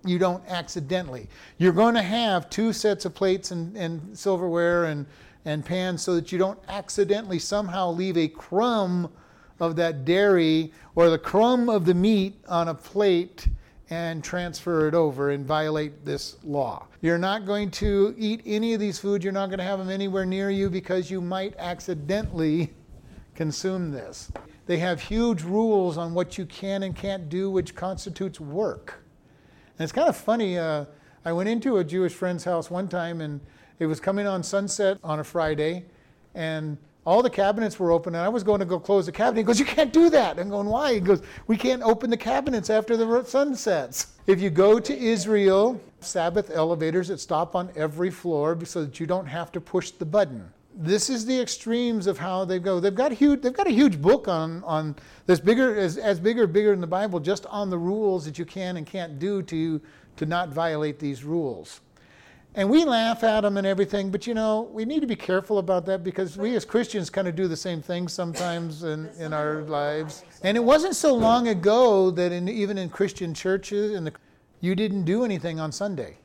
you don't accidentally. You're going to have two sets of plates and, and silverware and, and pans so that you don't accidentally somehow leave a crumb of that dairy or the crumb of the meat on a plate and transfer it over and violate this law. You're not going to eat any of these foods. You're not going to have them anywhere near you because you might accidentally consume this. They have huge rules on what you can and can't do, which constitutes work. And it's kind of funny. Uh, I went into a Jewish friend's house one time, and it was coming on sunset on a Friday, and all the cabinets were open, and I was going to go close the cabinet. He goes, "You can't do that." I'm going, "Why?" He goes, "We can't open the cabinets after the sun sets." If you go to Israel, Sabbath elevators that stop on every floor so that you don't have to push the button this is the extremes of how they go. They've got a huge, they've got a huge book on on this bigger as as bigger bigger in the Bible, just on the rules that you can and can't do to to not violate these rules. And we laugh at them and everything, but you know we need to be careful about that because we as Christians kind of do the same thing sometimes in, in our lives. And it wasn't so long ago that in, even in Christian churches, in the, you didn't do anything on Sunday.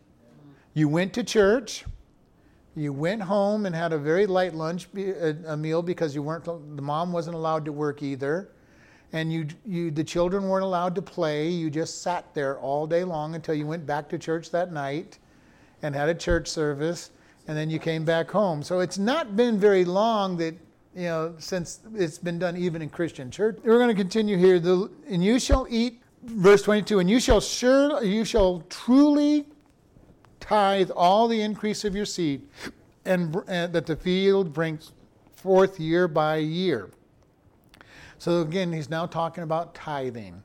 You went to church you went home and had a very light lunch, a, uh, a meal, because you weren't. The mom wasn't allowed to work either, and you, you, the children weren't allowed to play. You just sat there all day long until you went back to church that night, and had a church service, and then you came back home. So it's not been very long that you know since it's been done even in Christian church. We're going to continue here. The, and you shall eat, verse 22, and you shall sure, you shall truly tithe all the increase of your seed, and, and uh, that the field brings forth year by year. So again, he's now talking about tithing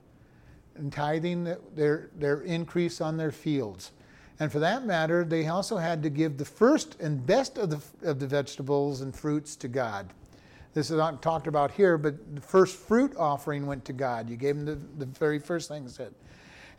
and tithing their, their increase on their fields. And for that matter, they also had to give the first and best of the, of the vegetables and fruits to God. This is not talked about here, but the first fruit offering went to God. You gave him the, the very first thing said.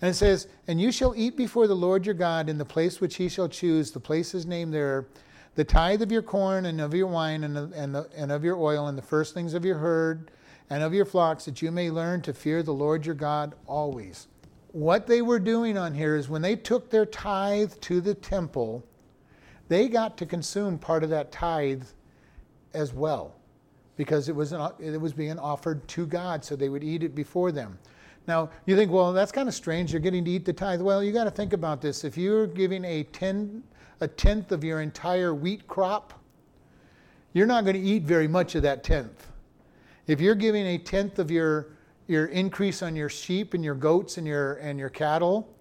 And it says, And you shall eat before the Lord your God in the place which he shall choose, the place is named there, the tithe of your corn and of your wine and of, and, the, and of your oil and the first things of your herd and of your flocks, that you may learn to fear the Lord your God always. What they were doing on here is when they took their tithe to the temple, they got to consume part of that tithe as well because it was, an, it was being offered to God, so they would eat it before them. Now, you think, well, that's kind of strange. You're getting to eat the tithe. Well, you got to think about this. If you're giving a, ten, a tenth of your entire wheat crop, you're not going to eat very much of that tenth. If you're giving a tenth of your, your increase on your sheep and your goats and your, and your cattle,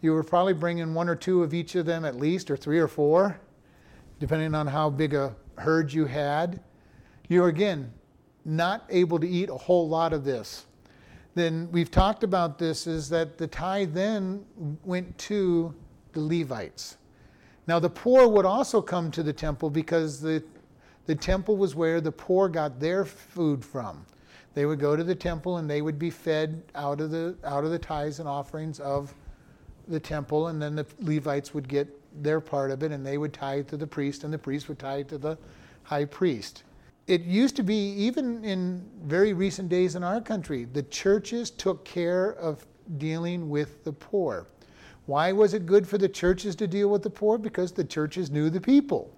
you were probably bringing one or two of each of them at least, or three or four, depending on how big a herd you had. You're again not able to eat a whole lot of this. Then we've talked about this is that the tithe then went to the Levites. Now the poor would also come to the temple because the the temple was where the poor got their food from. They would go to the temple and they would be fed out of the out of the tithes and offerings of the temple, and then the Levites would get their part of it, and they would tithe to the priest, and the priest would tithe to the high priest. It used to be, even in very recent days in our country, the churches took care of dealing with the poor. Why was it good for the churches to deal with the poor? Because the churches knew the people.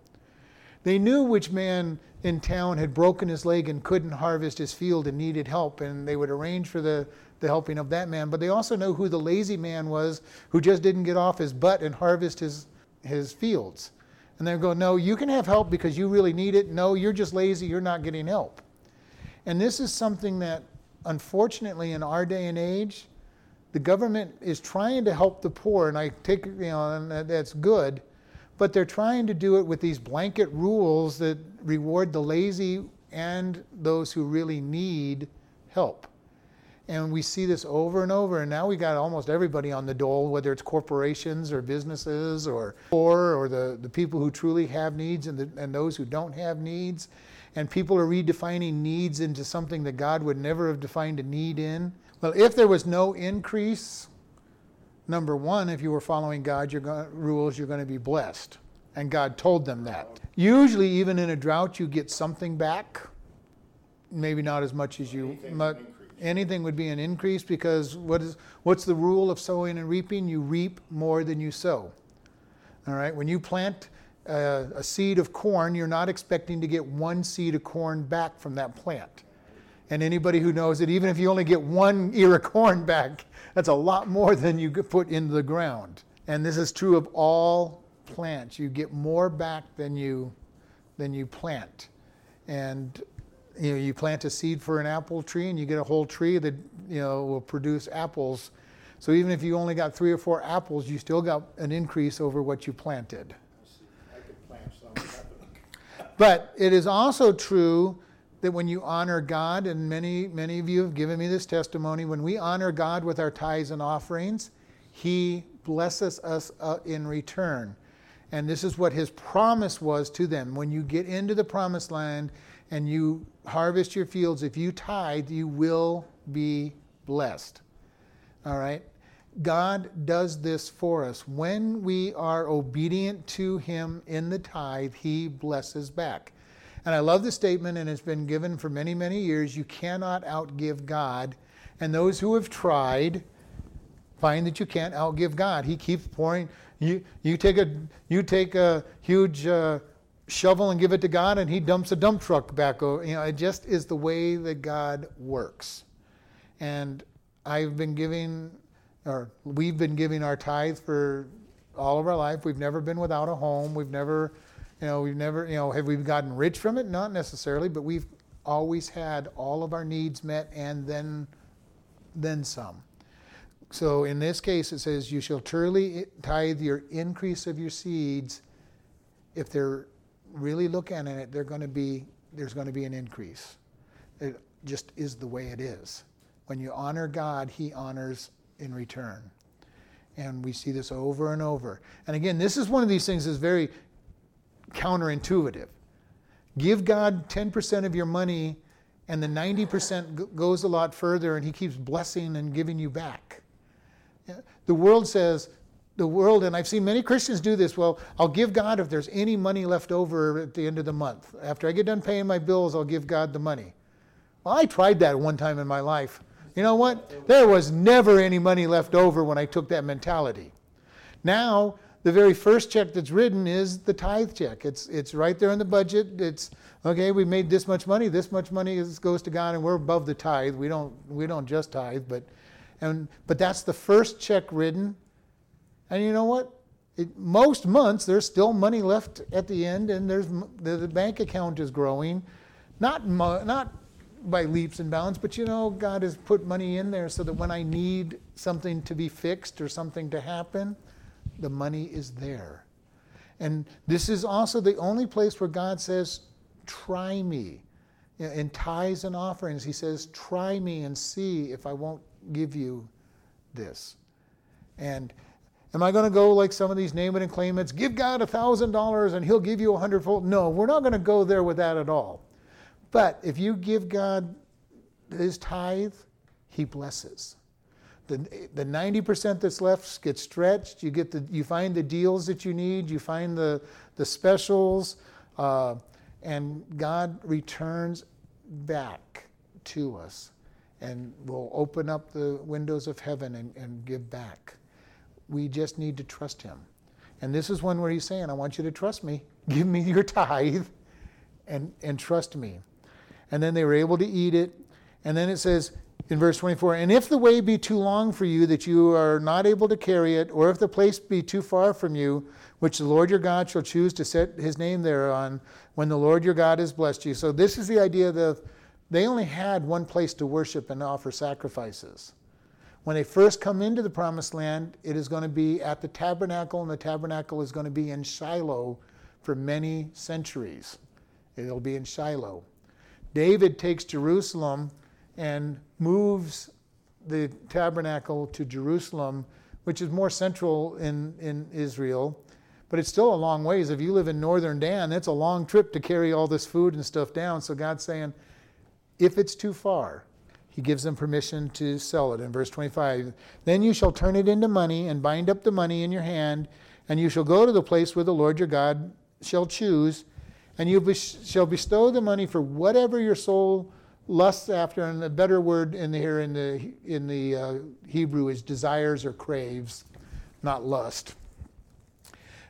They knew which man in town had broken his leg and couldn't harvest his field and needed help, and they would arrange for the, the helping of that man. But they also know who the lazy man was who just didn't get off his butt and harvest his, his fields. And they go, No, you can have help because you really need it. No, you're just lazy, you're not getting help. And this is something that, unfortunately, in our day and age, the government is trying to help the poor, and I take, you know, that's good but they're trying to do it with these blanket rules that reward the lazy and those who really need help. And we see this over and over, and now we got almost everybody on the dole, whether it's corporations or businesses or poor or the, the people who truly have needs and, the, and those who don't have needs. And people are redefining needs into something that God would never have defined a need in. Well, if there was no increase, number one, if you were following God's rules, you're going to be blessed. And God told them that. Usually, even in a drought, you get something back. Maybe not as much as you. Anything, anything would be an increase because what is what's the rule of sowing and reaping? You reap more than you sow. All right. When you plant a, a seed of corn, you're not expecting to get one seed of corn back from that plant. And anybody who knows it, even if you only get one ear of corn back, that's a lot more than you put into the ground. And this is true of all plants. You get more back than you than you plant. And you know, you plant a seed for an apple tree and you get a whole tree that you know will produce apples. So even if you only got three or four apples, you still got an increase over what you planted. But it is also true that when you honor God, and many, many of you have given me this testimony, when we honor God with our tithes and offerings, He blesses us uh, in return. And this is what His promise was to them. When you get into the promised land and you harvest your fields, if you tithe, you will be blessed. All right? God does this for us. When we are obedient to Him in the tithe, He blesses back. And I love the statement, and it's been given for many, many years you cannot outgive God. And those who have tried find that you can't outgive God. He keeps pouring. You, you, take, a, you take a huge uh, shovel and give it to God, and He dumps a dump truck back over. You know, it just is the way that God works. And I've been giving, or we've been giving our tithe for all of our life. We've never been without a home. We've never you know, we've never, you know, have we gotten rich from it? Not necessarily, but we've always had all of our needs met and then then some. So in this case, it says, You shall truly tithe your increase of your seeds. If they're really look at it, they're going to be, there's going to be an increase. It, just is the way it is. When you honor God, He honors in return. And we see this over and over. And again, this is one of these things that's very counterintuitive. Give God 10% of your money, and the 90% g- goes a lot further, and He keeps blessing and giving you back. The world says, the world, and I've seen many Christians do this. Well, I'll give God if there's any money left over at the end of the month. After I get done paying my bills, I'll give God the money. Well, I tried that one time in my life. You know what? There was never any money left over when I took that mentality. Now, the very first check that's written is the tithe check. It's, it's right there in the budget. It's, okay, we made this much money. This much money goes to God, and we're above the tithe. We don't, we don't just tithe, but, and, but that's the first check written. And you know what? It, most months, there's still money left at the end, and there's, the, the bank account is growing. Not, mo- not by leaps and bounds, but you know, God has put money in there so that when I need something to be fixed or something to happen, the money is there. And this is also the only place where God says, Try me. In tithes and offerings, He says, Try me and see if I won't give you this. And am I going to go like some of these name it and claim it's, give God a thousand dollars and He'll give you a hundredfold? No, we're not going to go there with that at all. But if you give God His tithe, He blesses. The, the 90% that's left gets stretched. You, get the, you find the deals that you need, you find the, the specials, uh, and God returns back to us and will open up the windows of heaven and, and give back. We just need to trust Him. And this is one where He's saying, I want you to trust me. Give me your tithe and, and trust me. And then they were able to eat it. And then it says in verse 24, And if the way be too long for you that you are not able to carry it, or if the place be too far from you, which the Lord your God shall choose to set his name thereon, when the Lord your God has blessed you. So this is the idea that they only had one place to worship and offer sacrifices. When they first come into the promised land, it is going to be at the tabernacle, and the tabernacle is going to be in Shiloh for many centuries. It'll be in Shiloh. David takes Jerusalem and moves the tabernacle to Jerusalem, which is more central in, in Israel. But it's still a long ways. If you live in northern Dan, it's a long trip to carry all this food and stuff down. So God's saying, if it's too far, he gives them permission to sell it. In verse 25, then you shall turn it into money and bind up the money in your hand, and you shall go to the place where the Lord your God shall choose, and you shall bestow the money for whatever your soul lusts after. And the better word in the, here in the in the uh, Hebrew is desires or craves, not lust.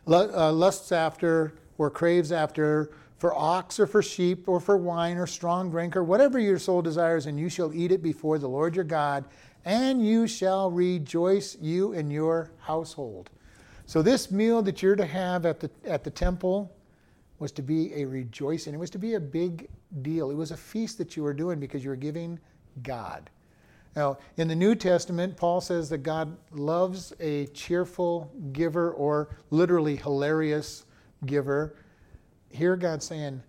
Lu- uh, lusts after or craves after for ox or for sheep or for wine or strong drink or whatever your soul desires, and you shall eat it before the Lord your God, and you shall rejoice, you and your household. So, this meal that you're to have at the, at the temple was to be a rejoicing. It was to be a big deal. It was a feast that you were doing because you were giving God. Now, in the New Testament, Paul says that God loves a cheerful giver or literally hilarious giver. Here, God saying,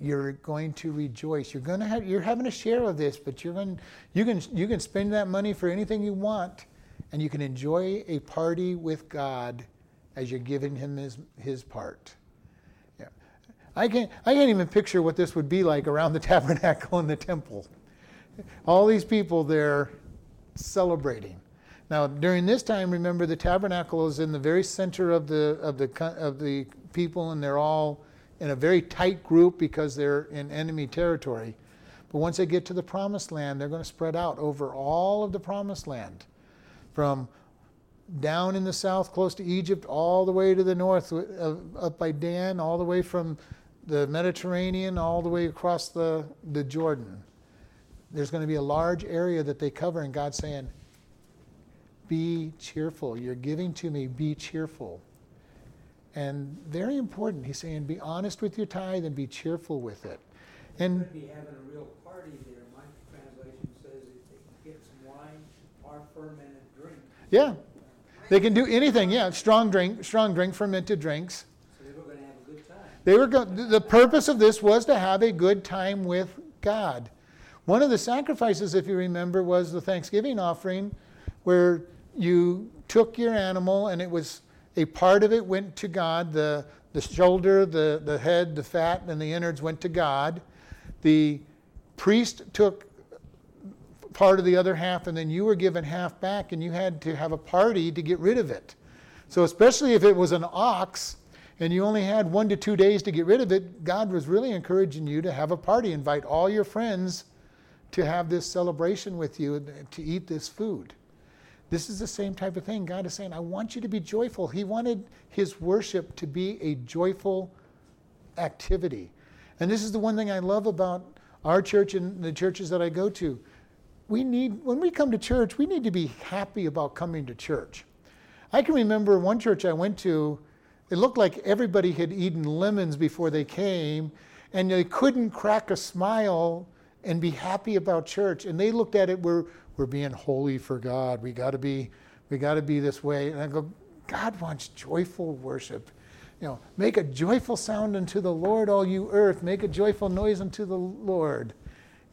you're going to rejoice. You're going to have, you're having a share of this, but you're going, you can, you can spend that money for anything you want, and you can enjoy a party with God as you're giving Him His, his part. Yeah. I can't, I can't even picture what this would be like around the tabernacle and the temple all these people there celebrating. Now, during this time, remember the tabernacle is in the very center of the of the of the people, and they're all in a very tight group because they're in enemy territory. But once they get to the promised land, they're going to spread out over all of the promised land, from down in the south, close to Egypt, all the way to the north, up by Dan, all the way from the Mediterranean, all the way across the, the Jordan there's going to be a large area that they cover, and God's saying, Be cheerful. You're giving to me, be cheerful. And very important, he's saying, Be honest with your tithe and be cheerful with it. And Could be having a real party there. My translation says if they can get some wine or fermented drink. yeah, they can do anything. Yeah, strong drink, strong drink, fermented drinks. So they were gonna have a good time. They were go- the purpose of this was to have a good time with God. One of the sacrifices, if you remember, was the Thanksgiving offering, where you took your animal and it was a part of it went to God. The, the shoulder, the, the head, the fat, and the innards went to God. The priest took part of the other half, and then you were given half back, and you had to have a party to get rid of it. So, especially if it was an ox and you only had one to two days to get rid of it, God was really encouraging you to have a party, invite all your friends to have this celebration with you, to eat this food. This is the same type of thing. God is saying, I want you to be joyful. He wanted his worship to be a joyful activity. And this is the one thing I love about our church and the churches that I go to. We need, when we come to church, we need to be happy about coming to church. I can remember one church I went to, it looked like everybody had eaten lemons before they came, and they couldn't crack a smile and be happy about church. And they looked at it, we're, we're being holy for God. We gotta be, we gotta be this way. And I go, God wants joyful worship. You know, make a joyful sound unto the Lord, all you earth. Make a joyful noise unto the Lord.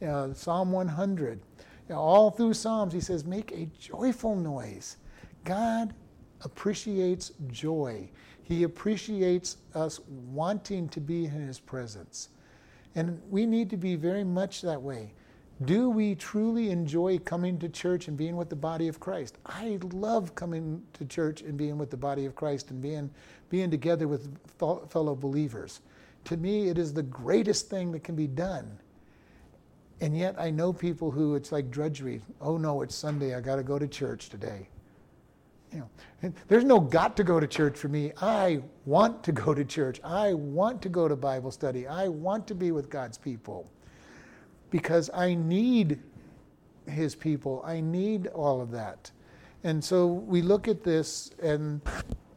You know, Psalm 100. You know, all through Psalms, he says, make a joyful noise. God appreciates joy. He appreciates us wanting to be in His presence. And we need to be very much that way. Do we truly enjoy coming to church and being with the body of Christ? I love coming to church and being with the body of Christ and being, being together with fellow believers. To me, it is the greatest thing that can be done. And yet, I know people who it's like drudgery. Oh no, it's Sunday. I got to go to church today. You know, there's no got to go to church for me. I want to go to church. I want to go to Bible study. I want to be with God's people because I need His people. I need all of that. And so we look at this and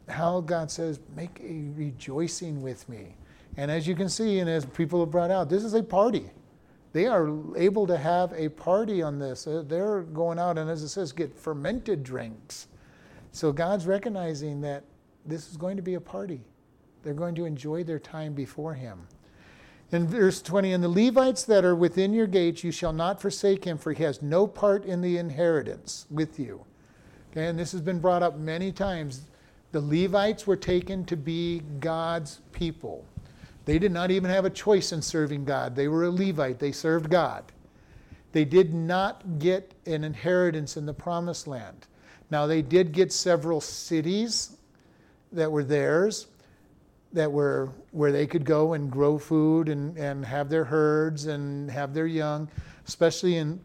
how God says, make a rejoicing with me. And as you can see, and as people have brought out, this is a party. They are able to have a party on this. Uh, they're going out and, as it says, get fermented drinks so God's recognizing that this is going to be a party. They're going to enjoy their time before Him. In verse 20, and the Levites that are within your gates, you shall not forsake him, for he has no part in the inheritance with you. Okay, and this has been brought up many times. The Levites were taken to be God's people. They did not even have a choice in serving God. They were a Levite, they served God. They did not get an inheritance in the promised land. Now, they did get several cities that were theirs, that were where they could go and grow food and, and have their herds and have their young, especially in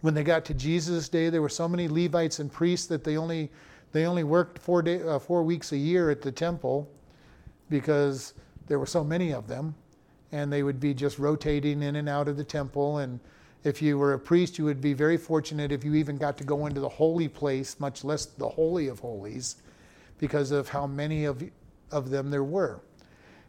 when they got to Jesus' day, there were so many Levites and priests that they only they only worked four day, uh, four weeks a year at the temple because there were so many of them, and they would be just rotating in and out of the temple. And if you were a priest, you would be very fortunate if you even got to go into the holy place, much less the Holy of Holies, because of how many of, of them there were.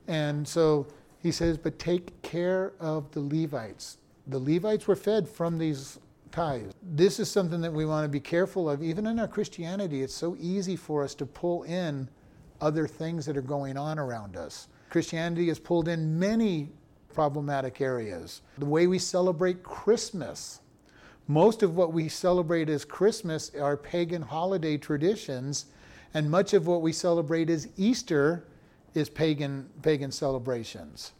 And so he says, but take care of the Levites. The Levites were fed from these tithes. This is something that we want to be careful of. Even in our Christianity, it's so easy for us to pull in other things that are going on around us. Christianity has pulled in many problematic areas. The way we celebrate Christmas. Most of what we celebrate as Christmas are pagan holiday traditions, and much of what we celebrate as Easter is pagan, pagan celebrations.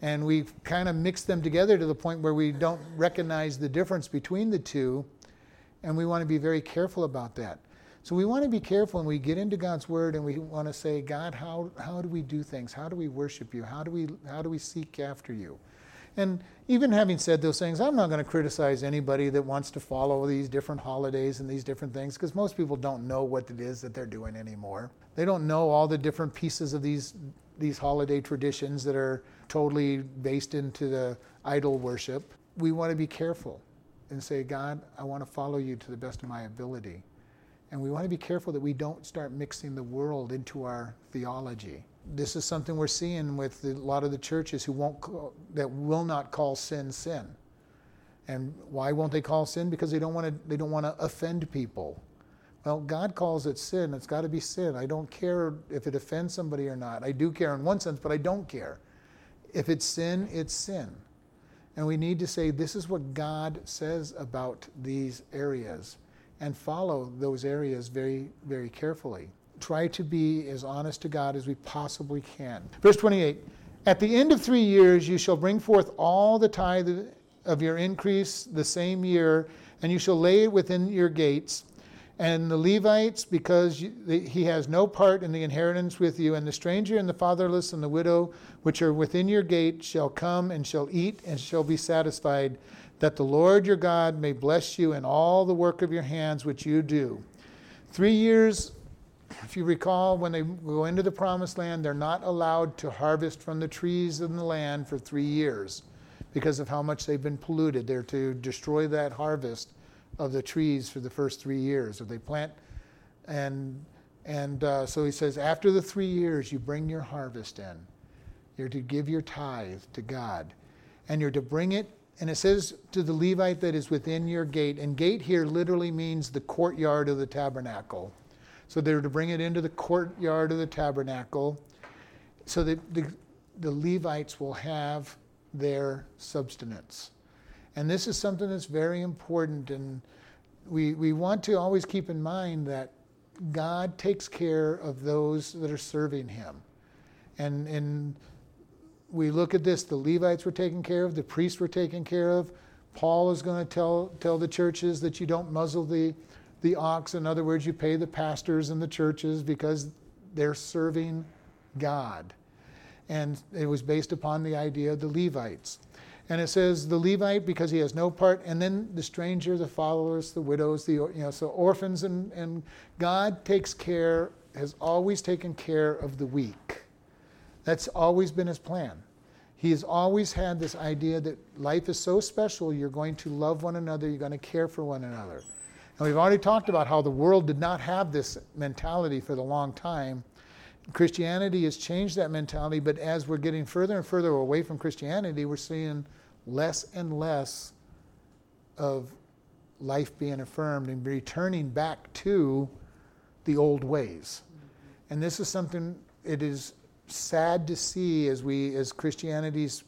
And we've kind of mixed them together to the point where we don't recognize the difference between the two, and we want to be very careful about that. So we want to be careful when we get into God's word and we want to say, God, how, how do we do things? How do we worship you? How do we, how do we seek after you? And even having said those things, I'm not going to criticize anybody that wants to follow these different holidays and these different things because most people don't know what it is that they're doing anymore. They don't know all the different pieces of these, these holiday traditions that are totally based into the idol worship. We want to be careful and say, God, I want to follow you to the best of my ability. And we want to be careful that we don't start mixing the world into our theology. This is something we're seeing with a lot of the churches who won't call, that will not call sin sin. And why won't they call sin? Because they don't want to they don't want to offend people. Well, God calls it sin. It's got to be sin. I don't care if it offends somebody or not. I do care in one sense, but I don't care. If it's sin, it's sin. And we need to say, this is what God says about these areas, and follow those areas very, very carefully. Try to be as honest to God as we possibly can. Verse 28 At the end of three years, you shall bring forth all the tithe of your increase the same year, and you shall lay it within your gates. And the Levites, because he has no part in the inheritance with you, and the stranger and the fatherless and the widow, which are within your gate, shall come and shall eat and shall be satisfied, that the Lord your God may bless you in all the work of your hands which you do. Three years, if you recall, when they go into the promised land, they're not allowed to harvest from the trees in the land for three years because of how much they've been polluted. They're to destroy that harvest of the trees for the first three years. If they plant, and and uh, so he says, after the three years, you bring your harvest in. You're to give your tithe to God, and you're to bring it. And it says to the Levite that is within your gate, and gate here literally means the courtyard of the tabernacle. So they're to bring it into the courtyard of the tabernacle, so that the, the Levites will have their substance. And this is something that's very important. And we, we want to always keep in mind that God takes care of those that are serving Him. And, and we look at this the Levites were taken care of, the priests were taken care of. Paul is going to tell, tell the churches that you don't muzzle the, the ox. In other words, you pay the pastors and the churches because they're serving God. And it was based upon the idea of the Levites. And it says the Levite because he has no part, and then the stranger, the fatherless, the widows, the you know, so orphans, and, and God takes care, has always taken care of the weak. That's always been his plan. He has always had this idea that life is so special, you're going to love one another, you're going to care for one another. And we've already talked about how the world did not have this mentality for the long time. Christianity has changed that mentality, but as we're getting further and further away from Christianity, we're seeing less and less of life being affirmed and returning back to the old ways. And this is something it is sad to see as we as Christianity's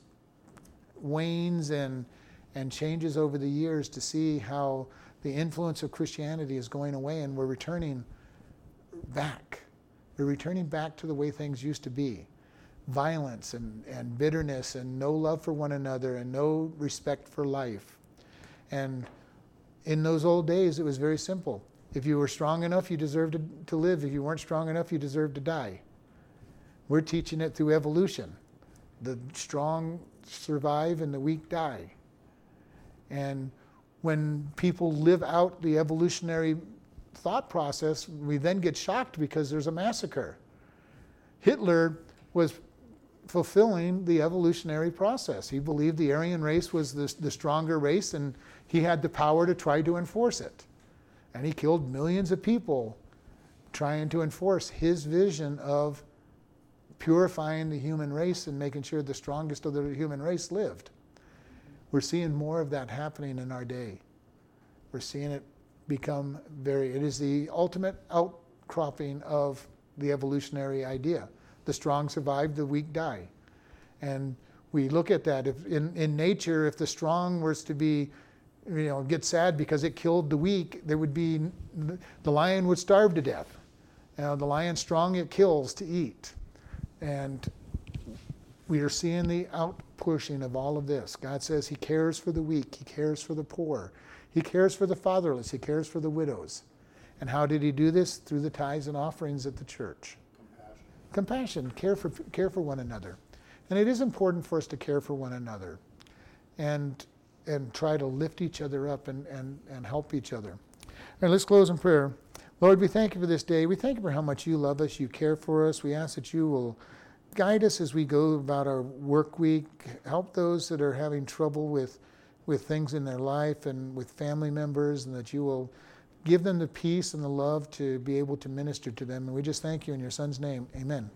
wanes and and changes over the years to see how the influence of Christianity is going away and we're returning back. We're returning back to the way things used to be violence and, and bitterness and no love for one another and no respect for life. And in those old days, it was very simple. If you were strong enough, you deserved to, to live. If you weren't strong enough, you deserved to die. We're teaching it through evolution. The strong survive and the weak die. And when people live out the evolutionary thought process, we then get shocked because there's a massacre. Hitler was fulfilling the evolutionary process. He believed the Aryan race was the, the stronger race and he had the power to try to enforce it. And he killed millions of people trying to enforce his vision of purifying the human race and making sure the strongest of the human race lived. We're seeing more of that happening in our day. We're seeing it become very, it is the ultimate outcropping of the evolutionary idea the strong survive, the weak die. And we look at that. If in, in nature, if the strong was to be, you know, get sad because it killed the weak, there would be, the lion would starve to death. Know, the lion's strong, it kills to eat. And we are seeing the outpushing of all of this. God says He cares for the weak, He cares for the poor, He cares for the fatherless, He cares for the widows. And how did He do this? Through the tithes and offerings at the church compassion, care for, care for one another. And it is important for us to care for one another and, and try to lift each other up and, and, and help each other. All right, let's close in prayer. Lord, we thank you for this day. We thank you for how much you love us, you care for us. We ask that you will guide us as we go about our work week, help those that are having trouble with, with things in their life and with family members, and that you will give them the peace and the love to be able to minister to them. And we just thank you in your son's name. Amen.